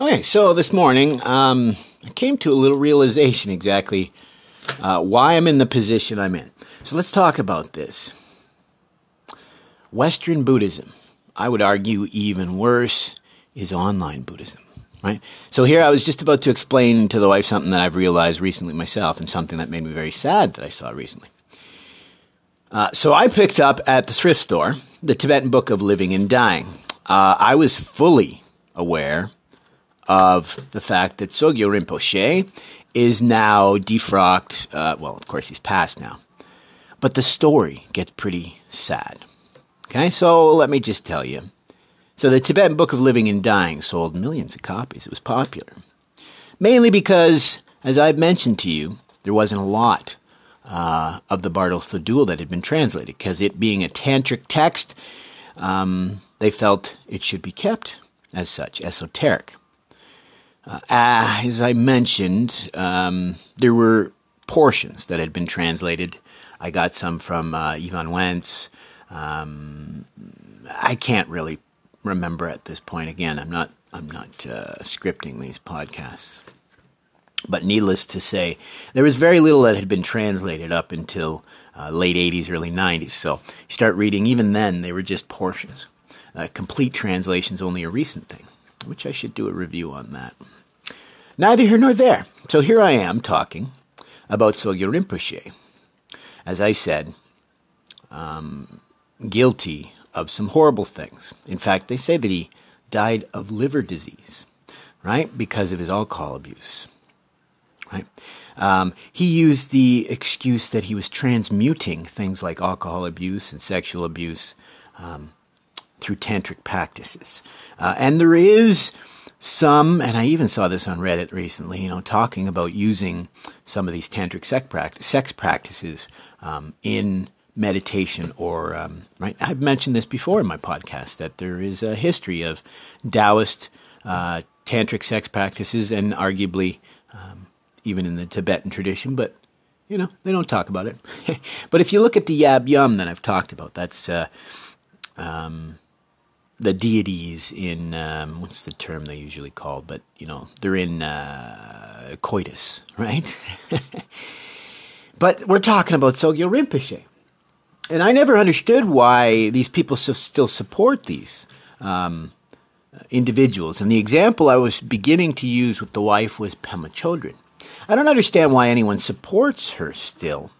Okay, so this morning um, I came to a little realization exactly uh, why I'm in the position I'm in. So let's talk about this. Western Buddhism, I would argue even worse, is online Buddhism. Right? So here I was just about to explain to the wife something that I've realized recently myself and something that made me very sad that I saw recently. Uh, so I picked up at the thrift store the Tibetan Book of Living and Dying. Uh, I was fully aware of the fact that Sogyal Rinpoche is now defrocked. Uh, well, of course, he's passed now. But the story gets pretty sad. Okay, so let me just tell you so the Tibetan Book of Living and Dying sold millions of copies. It was popular. Mainly because, as I've mentioned to you, there wasn't a lot uh, of the Bardo Thodol that had been translated, because it being a tantric text, um, they felt it should be kept as such, esoteric. Uh, as I mentioned, um, there were portions that had been translated. I got some from uh, Evans-Wentz. Um, I can't really remember at this point. Again, I'm not I'm not uh, scripting these podcasts, but needless to say, there was very little that had been translated up until uh, late '80s, early '90s. So you start reading. Even then, they were just portions. Uh, complete translations only a recent thing, which I should do a review on that. Neither here nor there. So here I am talking about Sogyal Rinpoche. As I said, um, guilty of some horrible things. In fact, they say that he died of liver disease, right? Because of his alcohol abuse, right? Um, he used the excuse that he was transmuting things like alcohol abuse and sexual abuse um, through tantric practices. Uh, and there is some, and I even saw this on Reddit recently, you know, talking about using some of these tantric sex, practices um, in meditation or um, right i've mentioned this before in my podcast that there is a history of taoist uh, tantric sex practices and arguably um, even in the tibetan tradition but you know they don't talk about it. But if you look at the yab yum that i've talked about that's uh, um, the deities in um, what's the term they usually called but you know they're in uh, coitus right but we're talking about Sogyal Rinpoche and I never understood why these people so still support these um, individuals. And the example I was beginning to use with the wife was Pema Chodron. I don't understand why anyone supports her still.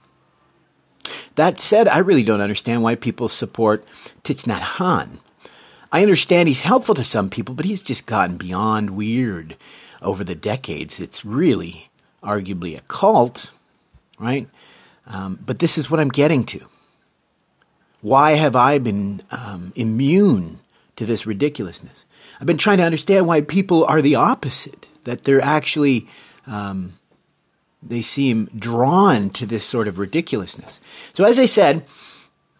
That said, I really don't understand why people support Thich Hanh. I understand he's helpful to some people, but he's just gotten beyond weird over the decades. It's really arguably a cult, right? Um, but this is what I'm getting to. Why have I been um, immune to this ridiculousness? I've been trying to understand why people are the opposite, that they're actually, um, they seem drawn to this sort of ridiculousness. So, as I said,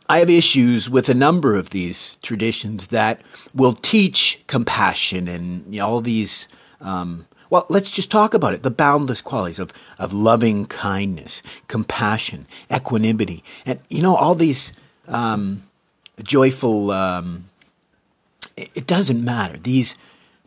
I have issues with a number of these traditions that will teach compassion and you know, all these. Um, well, let's just talk about it. The boundless qualities of, of loving kindness, compassion, equanimity, and you know all these um, joyful. Um, it, doesn't matter. These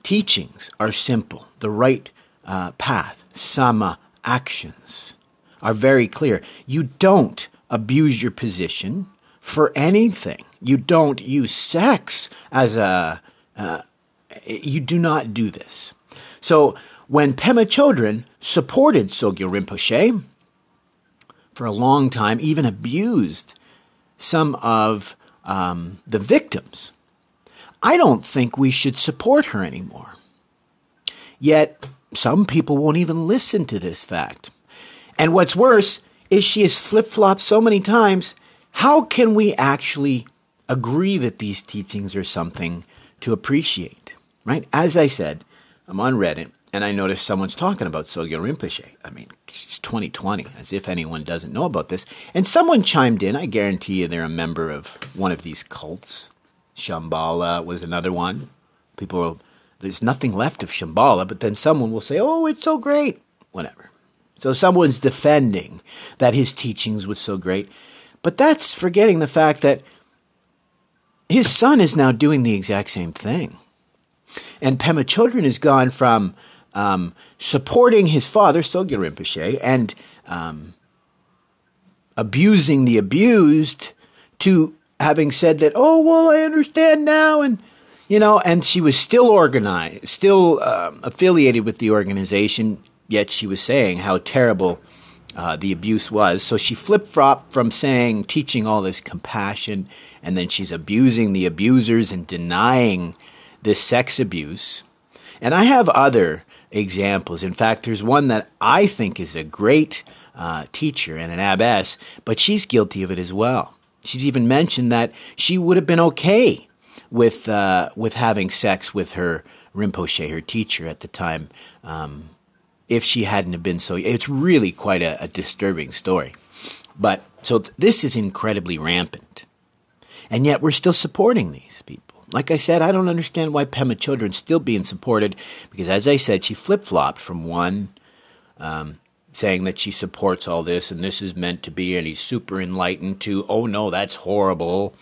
teachings are simple. The right uh, path, samma actions, are very clear. You don't abuse your position for anything. You don't use sex as a. Uh, you do not do this. So when Pema Chodron supported Sogyal Rinpoche for a long time, even abused some of um, the victims, I don't think we should support her anymore. Yet, some people won't even listen to this fact. And what's worse is she has flip flopped so many times. How can we actually agree that these teachings are something to appreciate? Right? As I said, I'm on Reddit and I noticed someone's talking about Sogyal Rinpoche. I mean, it's 2020, as if anyone doesn't know about this. And someone chimed in. I guarantee you they're a member of one of these cults. Shambhala was another one. People, will, there's nothing left of Shambhala, but then someone will say, oh, it's so great. Whatever. So someone's defending that his teachings was so great. But that's forgetting the fact that his son is now doing the exact same thing. And Pema Chodron has gone from um, supporting his father, Sogyal Rinpoche, and um, abusing the abused to having said that, oh, well, I understand now. And, you know, and she was still organized, still um, affiliated with the organization, yet she was saying how terrible uh, the abuse was. So she flip flopped from saying, teaching all this compassion, and then she's abusing the abusers and denying this sex abuse. And I have other examples. In fact, there's one that I think is a great uh, teacher and an abbess, but she's guilty of it as well. She's even mentioned that she would have been okay with uh, with having sex with her Rinpoche, her teacher at the time, um, if she hadn't have been so. It's really quite a, a disturbing story. But so th- this is incredibly rampant, and yet we're still supporting these people. Like I said, I don't understand why Pema Chodron's still being supported because, as I said, she flip flopped from one um, saying that she supports all this and this is meant to be and he's super enlightened to, oh no, that's horrible.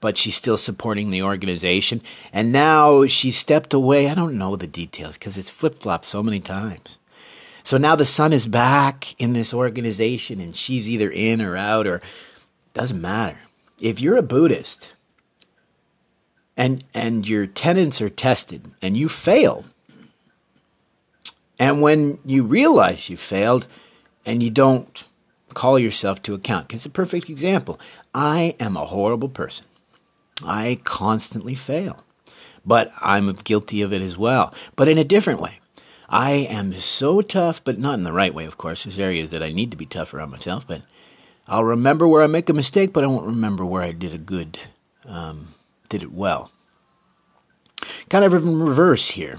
But she's still supporting the organization. And now she stepped away. I don't know the details because it's flip flopped so many times. So now the son is back in this organization and she's either in or out or doesn't matter. If you're a Buddhist, and and your tenets are tested and you fail and when you realize you failed and you don't call yourself to account because it's a perfect example. I am a horrible person. I constantly fail but i'm guilty of it as well but in a different way i am so tough but not in the right way of course there's areas that i need to be tougher on myself but i'll remember where i make a mistake but i won't remember where i did a good um, did it well. Kind of in reverse here,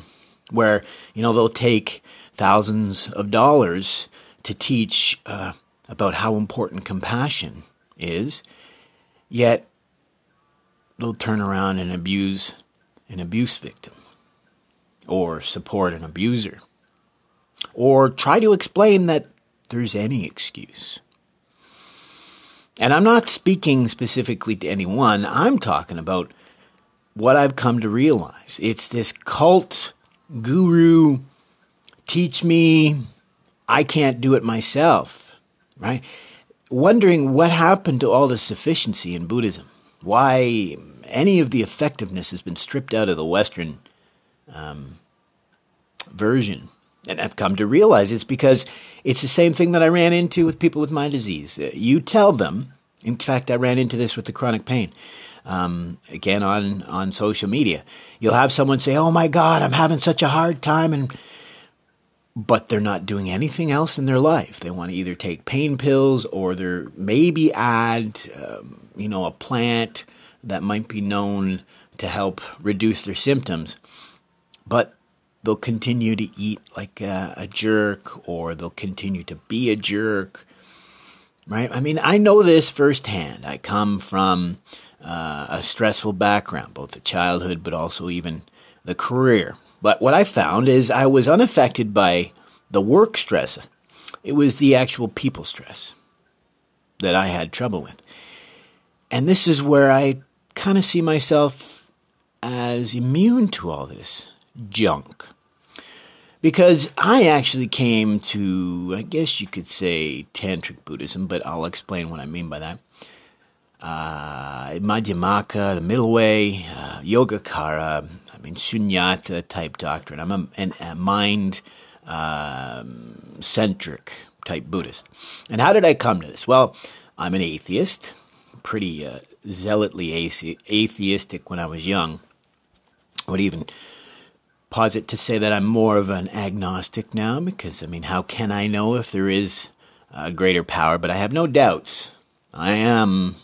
where you know they'll take thousands of dollars to teach uh, about how important compassion is, yet they'll turn around and abuse an abuse victim, or support an abuser, or try to explain that there's any excuse. And I'm not speaking specifically to anyone, I'm talking about what I've come to realize. It's this cult guru, teach me, I can't do it myself, right? Wondering what happened to all the sufficiency in Buddhism. Why any of the effectiveness has been stripped out of the Western um, version. And I've come to realize it's because it's the same thing that I ran into with people with my disease. Uh, you tell them, in fact, I ran into this with the chronic pain. Um, again, on, on social media, you'll have someone say, Oh my God, I'm having such a hard time. And, but they're not doing anything else in their life. They want to either take pain pills or they're maybe add, um, you know, a plant that might be known to help reduce their symptoms. But they'll continue to eat like a, a, jerk or they'll continue to be a jerk right? I mean i know this firsthand. I come from uh, a stressful background both the childhood but also even the career. But what i found is i was unaffected by the work stress. It was the actual people stress that i had trouble with. And this is where i kind of see myself as immune to all this junk. Because I actually came to, I guess you could say, Tantric Buddhism, but I'll explain what I mean by that. Uh, Madhyamaka, the middle way, uh, Yogacara, I mean, Shunyata type doctrine. I'm a, an, a mind um, centric type Buddhist. And how did I come to this? Well, I'm an atheist, pretty uh, zealotly atheistic when I was young. Would even posit to say that I'm more of an agnostic now because, I mean, how can I know if there is a greater power? But I have no doubts. I am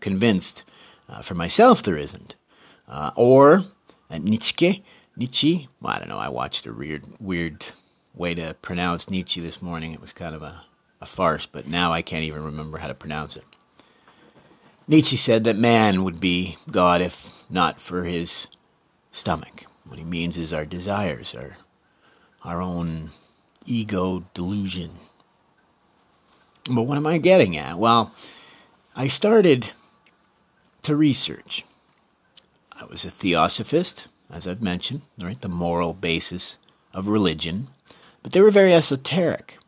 convinced uh, for myself there isn't. Uh, or at Nietzsche, Nietzsche, well, I don't know, I watched a weird, weird way to pronounce Nietzsche this morning. It was kind of a, a farce, but now I can't even remember how to pronounce it. Nietzsche said that man would be God if not for his stomach. What he means is our desires, our, our own ego delusion. But what am I getting at? Well, I started to research. I was a theosophist, as I've mentioned, right, the moral basis of religion, but they were very esoteric.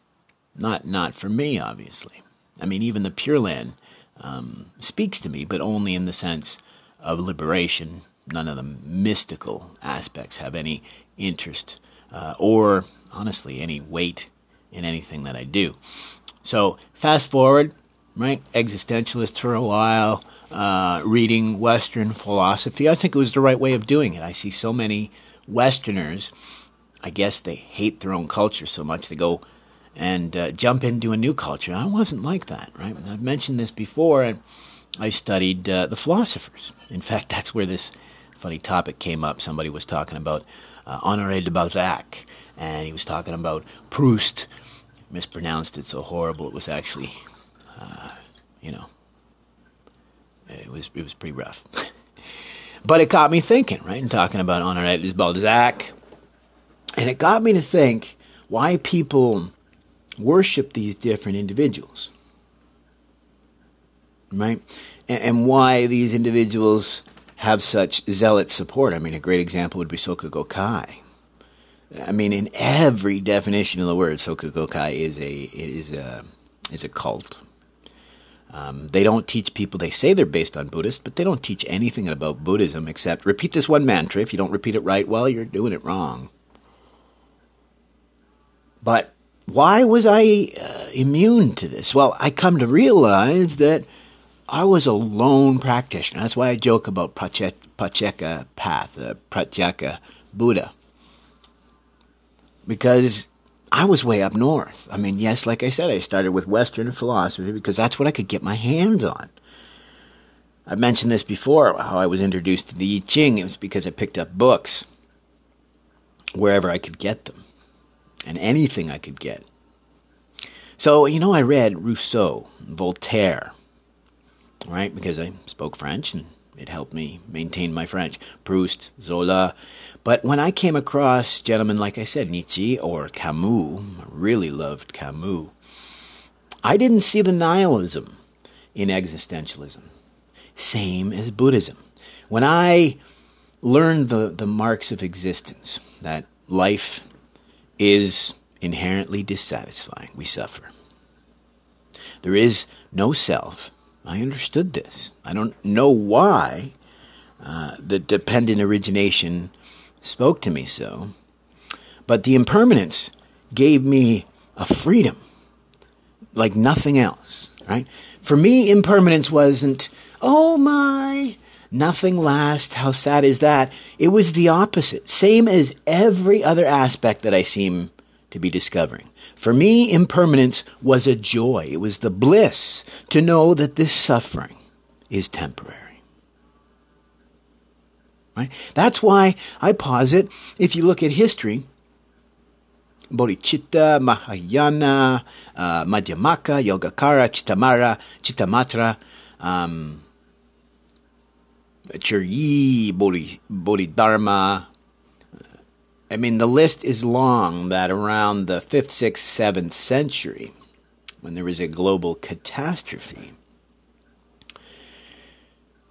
Not not for me, obviously. I mean, even the Pure Land um, speaks to me, but only in the sense of liberation. None of the mystical aspects have any interest uh, or, honestly, any weight in anything that I do. So, fast forward, right? Existentialist for a while, uh, reading Western philosophy. I think it was the right way of doing it. I see so many Westerners, I guess they hate their own culture so much, they go and uh, jump into a new culture. I wasn't like that, right? I've mentioned this before, and I studied uh, the philosophers. In fact, that's where this funny topic came up. Somebody was talking about uh, Honoré de Balzac, and he was talking about Proust. Mispronounced it so horrible. It was actually, uh, you know, it was it was pretty rough. but it got me thinking, right? And talking about Honoré de Balzac, and it got me to think why people worship these different individuals, right? And, and why these individuals have such zealot support. I mean, a great example would be Soka Gakkai. I mean, in every definition of the word, Soka Gakkai is a is a is a cult. Um, they don't teach people. They say they're based on Buddhist, but they don't teach anything about Buddhism except repeat this one mantra. If you don't repeat it right, well, you're doing it wrong. But why was I uh, immune to this? Well, I come to realize that I was a lone practitioner. That's why I joke about Pacceka path, uh, the Pratyeka Buddha. Because I was way up north. I mean, yes, like I said, I started with Western philosophy because that's what I could get my hands on. I mentioned this before, how I was introduced to the I Ching. It was because I picked up books wherever I could get them and anything I could get. So, you know, I read Rousseau, Voltaire, right? Because I spoke French and it helped me maintain my French. Proust, Zola. But when I came across gentlemen like I said, Nietzsche or Camus, I really loved Camus, I didn't see the nihilism in existentialism. Same as Buddhism. When I learned the, the marks of existence, that life is inherently dissatisfying. We suffer. There is no self. I understood this. I don't know why uh, the dependent origination spoke to me so, but the impermanence gave me a freedom like nothing else, right? For me, impermanence wasn't, oh my, nothing lasts, how sad is that? It was the opposite, same as every other aspect that I seem to be discovering. For me, impermanence was a joy. It was the bliss to know that this suffering is temporary. Right? That's why I posit, if you look at history, Bodhicitta, Mahayana, uh, Madhyamaka, Yogacara, Chittamatra, Chittamatra, um, Churyi, Bodhi, Bodhidharma, I mean, the list is long that around the 5th, 6th, 7th century, when there was a global catastrophe,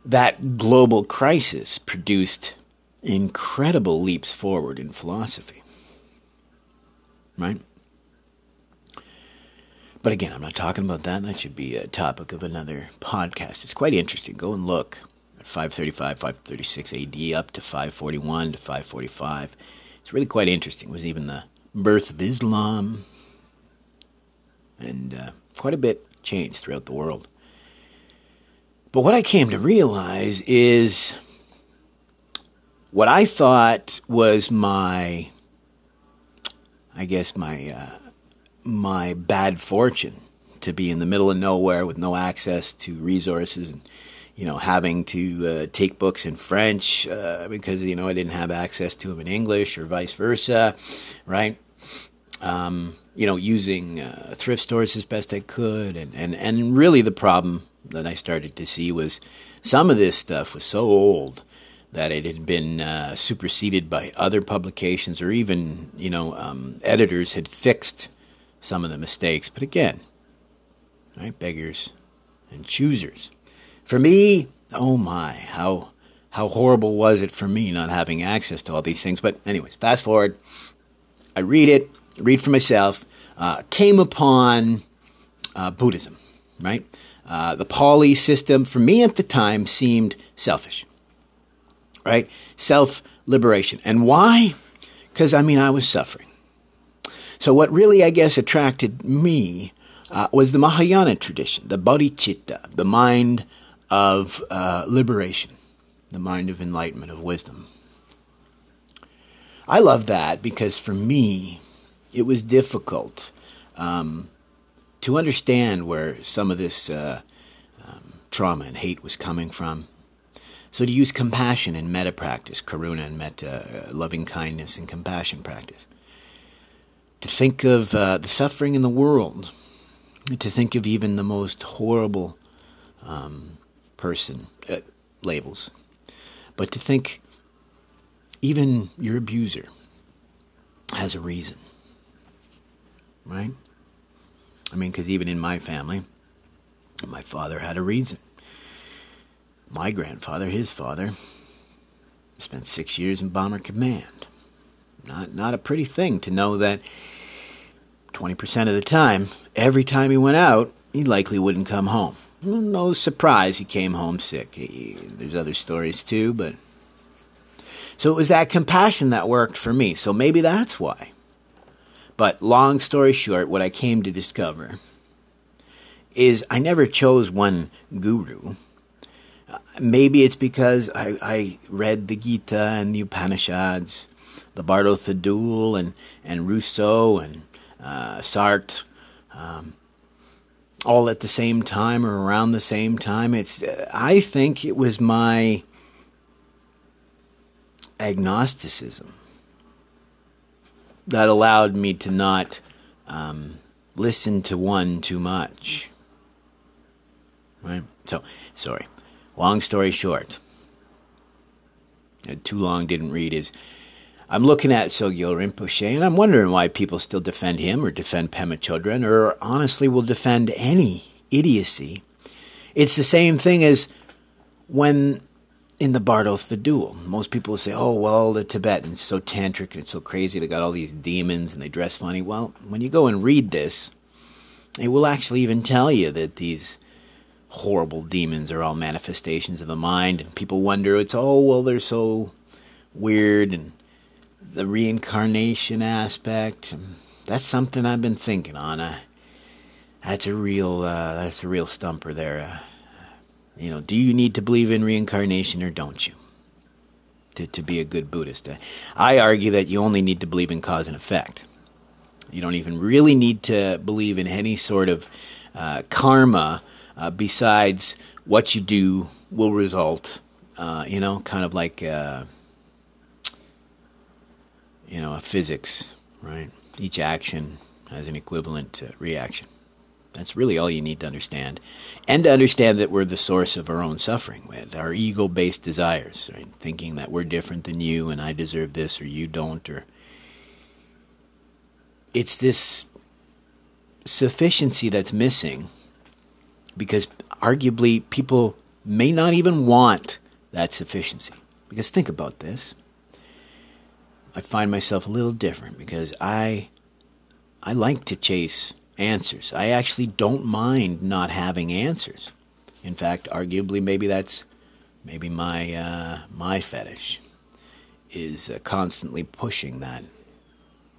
that global crisis produced incredible leaps forward in philosophy. Right? But again, I'm not talking about that. That should be a topic of another podcast. It's quite interesting. Go and look at 535, 536 AD up to 541 to 545 it's really quite interesting. It was even the birth of Islam, and uh, quite a bit changed throughout the world. But what I came to realize is what I thought was my, I guess my uh, my bad fortune to be in the middle of nowhere with no access to resources and you know, having to uh, take books in French uh, because you know I didn't have access to them in English or vice versa, right? Um, you know, using uh, thrift stores as best I could, and, and and really the problem that I started to see was some of this stuff was so old that it had been uh, superseded by other publications, or even you know um, editors had fixed some of the mistakes. But again, right, beggars and choosers. For me, oh my, how how horrible was it for me not having access to all these things? But, anyways, fast forward. I read it, read for myself, uh, came upon uh, Buddhism, right? Uh, the Pali system, for me at the time, seemed selfish, right? Self liberation. And why? Because, I mean, I was suffering. So, what really, I guess, attracted me uh, was the Mahayana tradition, the bodhicitta, the mind of uh, liberation, the mind of enlightenment, of wisdom. I love that because for me, it was difficult um, to understand where some of this uh, um, trauma and hate was coming from. So to use compassion and metta practice, karuna and metta, uh, loving kindness and compassion practice. To think of uh, the suffering in the world, to think of even the most horrible um, person uh, labels, but to think even your abuser has a reason, right? I mean, because even in my family, my father had a reason. My grandfather, his father, spent six years in Bomber Command. Not, not a pretty thing to know that 20% of the time, every time he went out, he likely wouldn't come home. No surprise he came home sick. He, there's other stories too, but. So it was that compassion that worked for me. So maybe that's why. But long story short, what I came to discover is I never chose one guru. Maybe it's because I, I read the Gita and the Upanishads, the Bardo Thodol and, and Rousseau and uh, Sartre, um, all at the same time or around the same time. It's I think it was my agnosticism that allowed me to not um, listen to one too much. Right? So, sorry. Long story short, too long didn't read is I'm looking at Sogyal Rinpoche and I'm wondering why people still defend him or defend Pema Chodron or honestly will defend any idiocy. It's the same thing as when in the Bardo Thodol. Most people say, oh, well, the Tibetans, so tantric and it's so crazy. They got all these demons and they dress funny. Well, when you go and read this, it will actually even tell you that these horrible demons are all manifestations of the mind. And people wonder, it's, oh, well, they're so weird. And the reincarnation aspect, that's something I've been thinking on. Uh, that's a real, uh, that's a real stumper there. Uh, you know, do you need to believe in reincarnation or don't you? To, to be a good Buddhist. I argue that you only need to believe in cause and effect. You don't even really need to believe in any sort of uh, karma uh, besides what you do will result, uh, you know, kind of like, uh, you know, a physics, right? Each action has an equivalent reaction. That's really all you need to understand. And to understand that we're the source of our own suffering, with our ego based desires, right? Thinking that we're different than you and I deserve this or you don't, or it's this sufficiency that's missing because arguably people may not even want that sufficiency. Because think about this. I find myself a little different because I I like to chase answers. I actually don't mind not having answers. In fact, arguably, maybe that's maybe my uh, my fetish is uh, constantly pushing that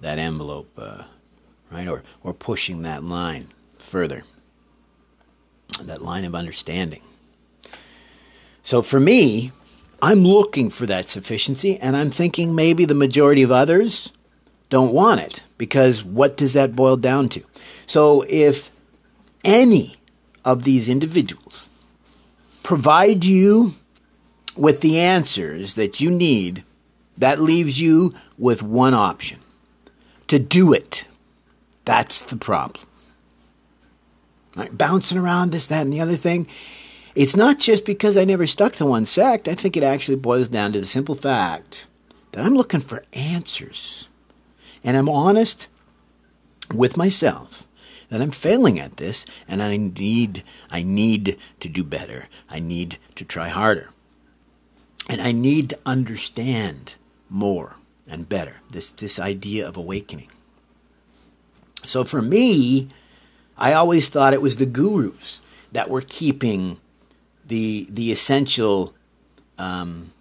that envelope, uh, right, or or pushing that line further, that line of understanding. So for me, I'm looking for that sufficiency, and I'm thinking maybe the majority of others don't want it because what does that boil down to? So if any of these individuals provide you with the answers that you need, that leaves you with one option to do it. That's the problem. Right? Bouncing around this, that, and the other thing. It's not just because I never stuck to one sect. I think it actually boils down to the simple fact that I'm looking for answers. And I'm honest with myself that I'm failing at this and I need I need to do better. I need to try harder. And I need to understand more and better this, this idea of awakening. So for me, I always thought it was the gurus that were keeping the the essential um,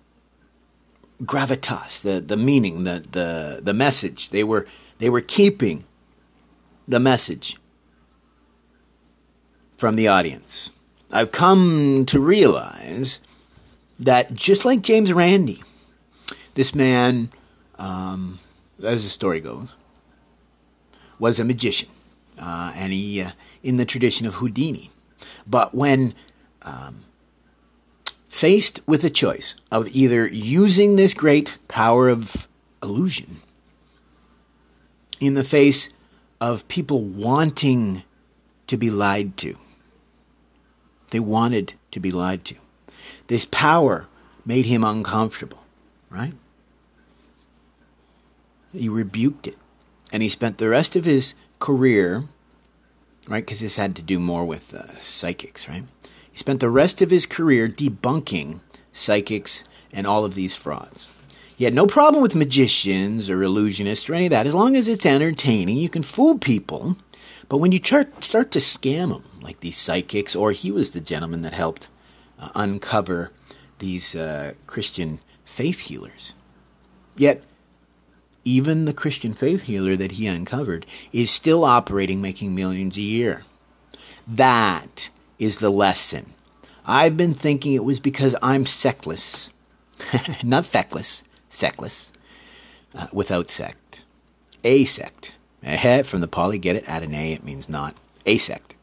gravitas, the, the meaning, the, the the message. They were they were keeping the message from the audience. I've come to realize that just like James Randi, this man, um, as the story goes, was a magician, uh, and he, uh, in the tradition of Houdini. But when um, faced with a choice of either using this great power of illusion in the face of people wanting to be lied to, they wanted to be lied to. This power made him uncomfortable, right? He rebuked it. And he spent the rest of his career, right? Because this had to do more with uh, psychics, right? He spent the rest of his career debunking psychics and all of these frauds. He had no problem with magicians or illusionists or any of that. As long as it's entertaining, you can fool people. But when you start, to scam them, like these psychics, or he was the gentleman that helped uh, uncover these uh, Christian faith healers. Yet, even the Christian faith healer that he uncovered is still operating, making millions a year. That is the lesson. I've been thinking it was because I'm sectless, not feckless, sectless, uh, without sect. A sect. From the Pali, get it? Add an A, it means not. A sect.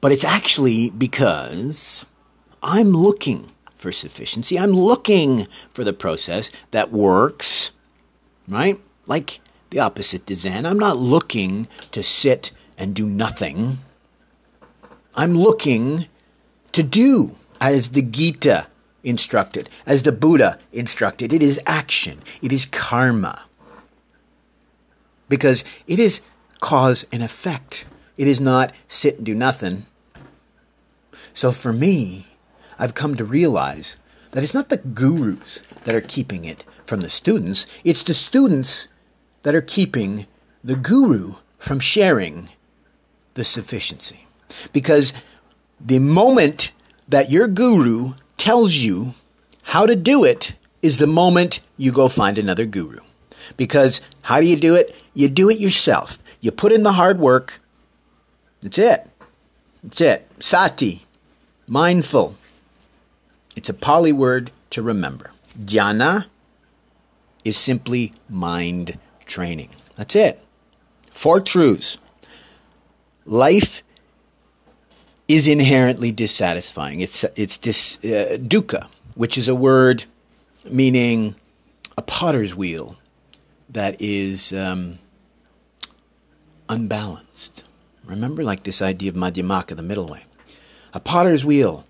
But it's actually because I'm looking for sufficiency. I'm looking for the process that works, right? Like the opposite to Zen. I'm not looking to sit and do nothing. I'm looking to do as the Gita instructed, as the Buddha instructed. It is action, it is karma. Because it is cause and effect. It is not sit and do nothing. So for me, I've come to realize that it's not the gurus that are keeping it from the students, it's the students that are keeping the guru from sharing the sufficiency. Because the moment that your guru tells you how to do it is the moment you go find another guru. Because how do you do it? You do it yourself. You put in the hard work. That's it. That's it. Sati, mindful. It's a Pali word to remember. Dhyana is simply mind training. That's it. Four truths. Life is inherently dissatisfying. It's it's dis, uh, dukkha, which is a word meaning a potter's wheel that is um, unbalanced. Remember, like this idea of madhyamaka, the middle way. A potter's wheel,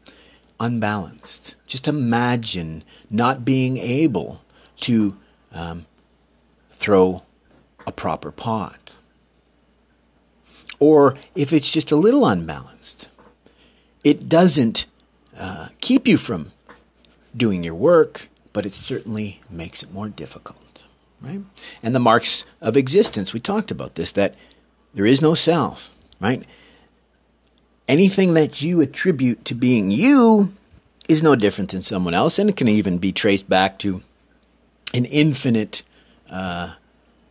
unbalanced. Just imagine not being able to um, throw a proper pot. Or if it's just a little unbalanced, it doesn't uh, keep you from doing your work, but it certainly makes it more difficult, right? And the marks of existence, we talked about this, that there is no self, right? Anything that you attribute to being you is no different than someone else, and it can even be traced back to an infinite uh,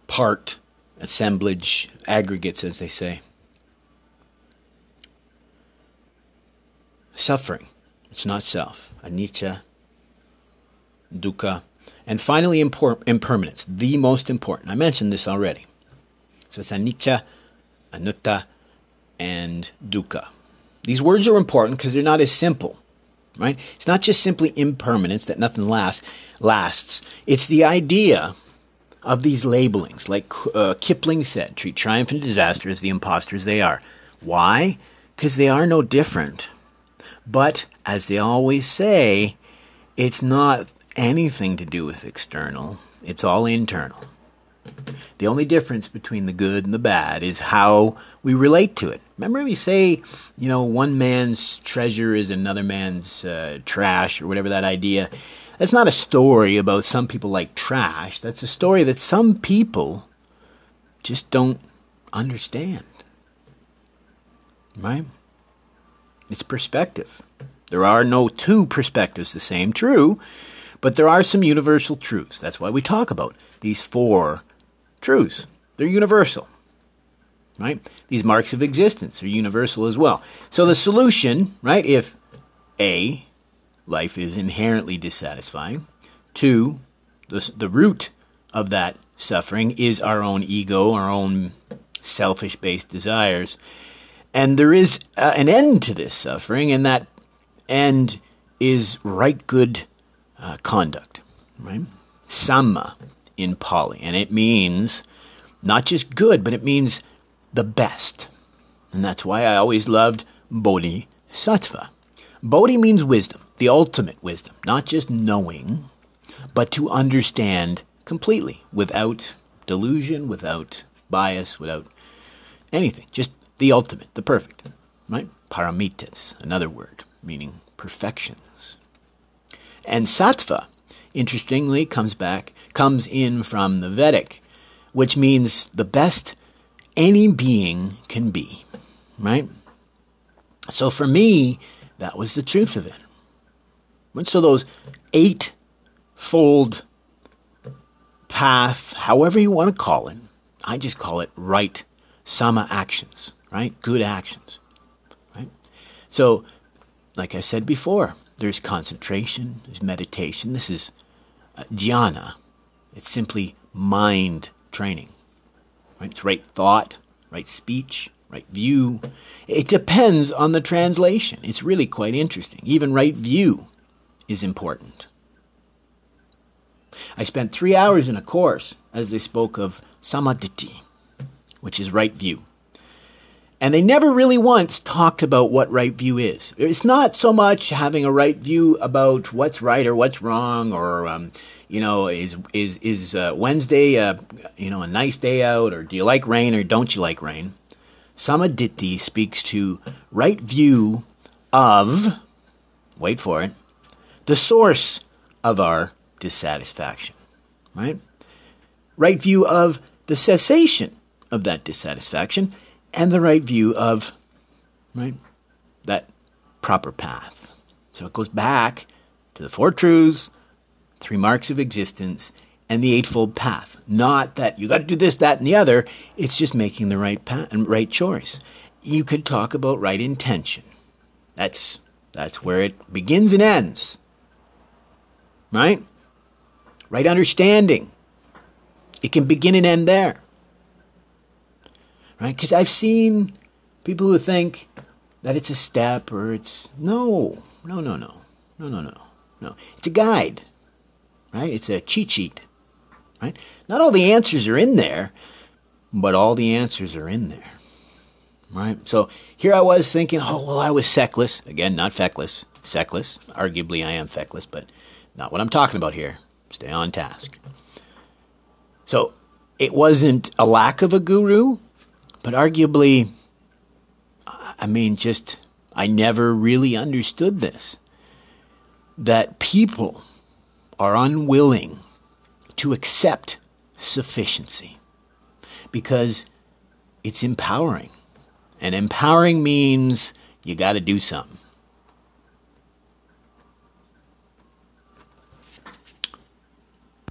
part assemblage, aggregates, as they say. Suffering, it's not self. Anicca, dukkha, and finally impor- impermanence, the most important. I mentioned this already. So it's anicca, anatta, and dukkha. These words are important because they're not as simple, right? It's not just simply impermanence that nothing lasts. Lasts. It's the idea of these labelings, like uh, Kipling said, treat triumph and disaster as the impostors they are. Why? Because they are no different. But as they always say, it's not anything to do with external. It's all internal. The only difference between the good and the bad is how we relate to it. Remember, we say, you know, one man's treasure is another man's uh, trash, or whatever that idea. That's not a story about some people like trash. That's a story that some people just don't understand. Right? It's perspective. There are no two perspectives the same, true, but there are some universal truths. That's why we talk about these four truths. They're universal. Right? These marks of existence are universal as well. So the solution, right, if A, life is inherently dissatisfying, two, the, the root of that suffering is our own ego, our own selfish based desires. And there is uh, an end to this suffering, and that end is right good uh, conduct, right? Samma in Pali, and it means not just good, but it means the best. And that's why I always loved Bodhisattva. Bodhi means wisdom, the ultimate wisdom, not just knowing, but to understand completely without delusion, without bias, without anything. Just the ultimate, the perfect, right? Paramitas, another word meaning perfections. And sattva, interestingly, comes back, comes in from the Vedic, which means the best any being can be, right? So for me, that was the truth of it. So those eight fold path, however you want to call it, I just call it right samma actions, right? Good actions, right? So, like I said before, there's concentration, there's meditation. This is uh, jhana. It's simply mind training, right? It's right thought, right speech, right view. It depends on the translation. It's really quite interesting. Even right view is important. I spent three hours in a course as they spoke of samaditi, which is right view. And they never really once talked about what right view is. It's not so much having a right view about what's right or what's wrong, or um, you know, is is is uh, Wednesday, uh, you know, a nice day out, or do you like rain or don't you like rain? Samaditi speaks to right view of, wait for it, the source of our dissatisfaction, right? Right view of the cessation of that dissatisfaction and the right view of, right, that proper path. So it goes back to the four truths, three marks of existence, and the eightfold path. Not that you got to do this, that, and the other. It's just making the right path and right choice. You could talk about right intention. That's that's where it begins and ends. Right? Right understanding. It can begin and end there. Right? Because I've seen people who think that it's a step or it's no, no, no, no, no, no, no, no. It's a guide. Right? It's a cheat sheet. Right? Not all the answers are in there, but all the answers are in there. Right? So here I was thinking, oh, well, I was feckless. Again, not feckless. Seckless. Arguably, I am feckless, but not what I'm talking about here. Stay on task. So it wasn't a lack of a guru, but arguably, I mean, just, I never really understood this. That people are unwilling to accept sufficiency because it's empowering. And empowering means you got to do something.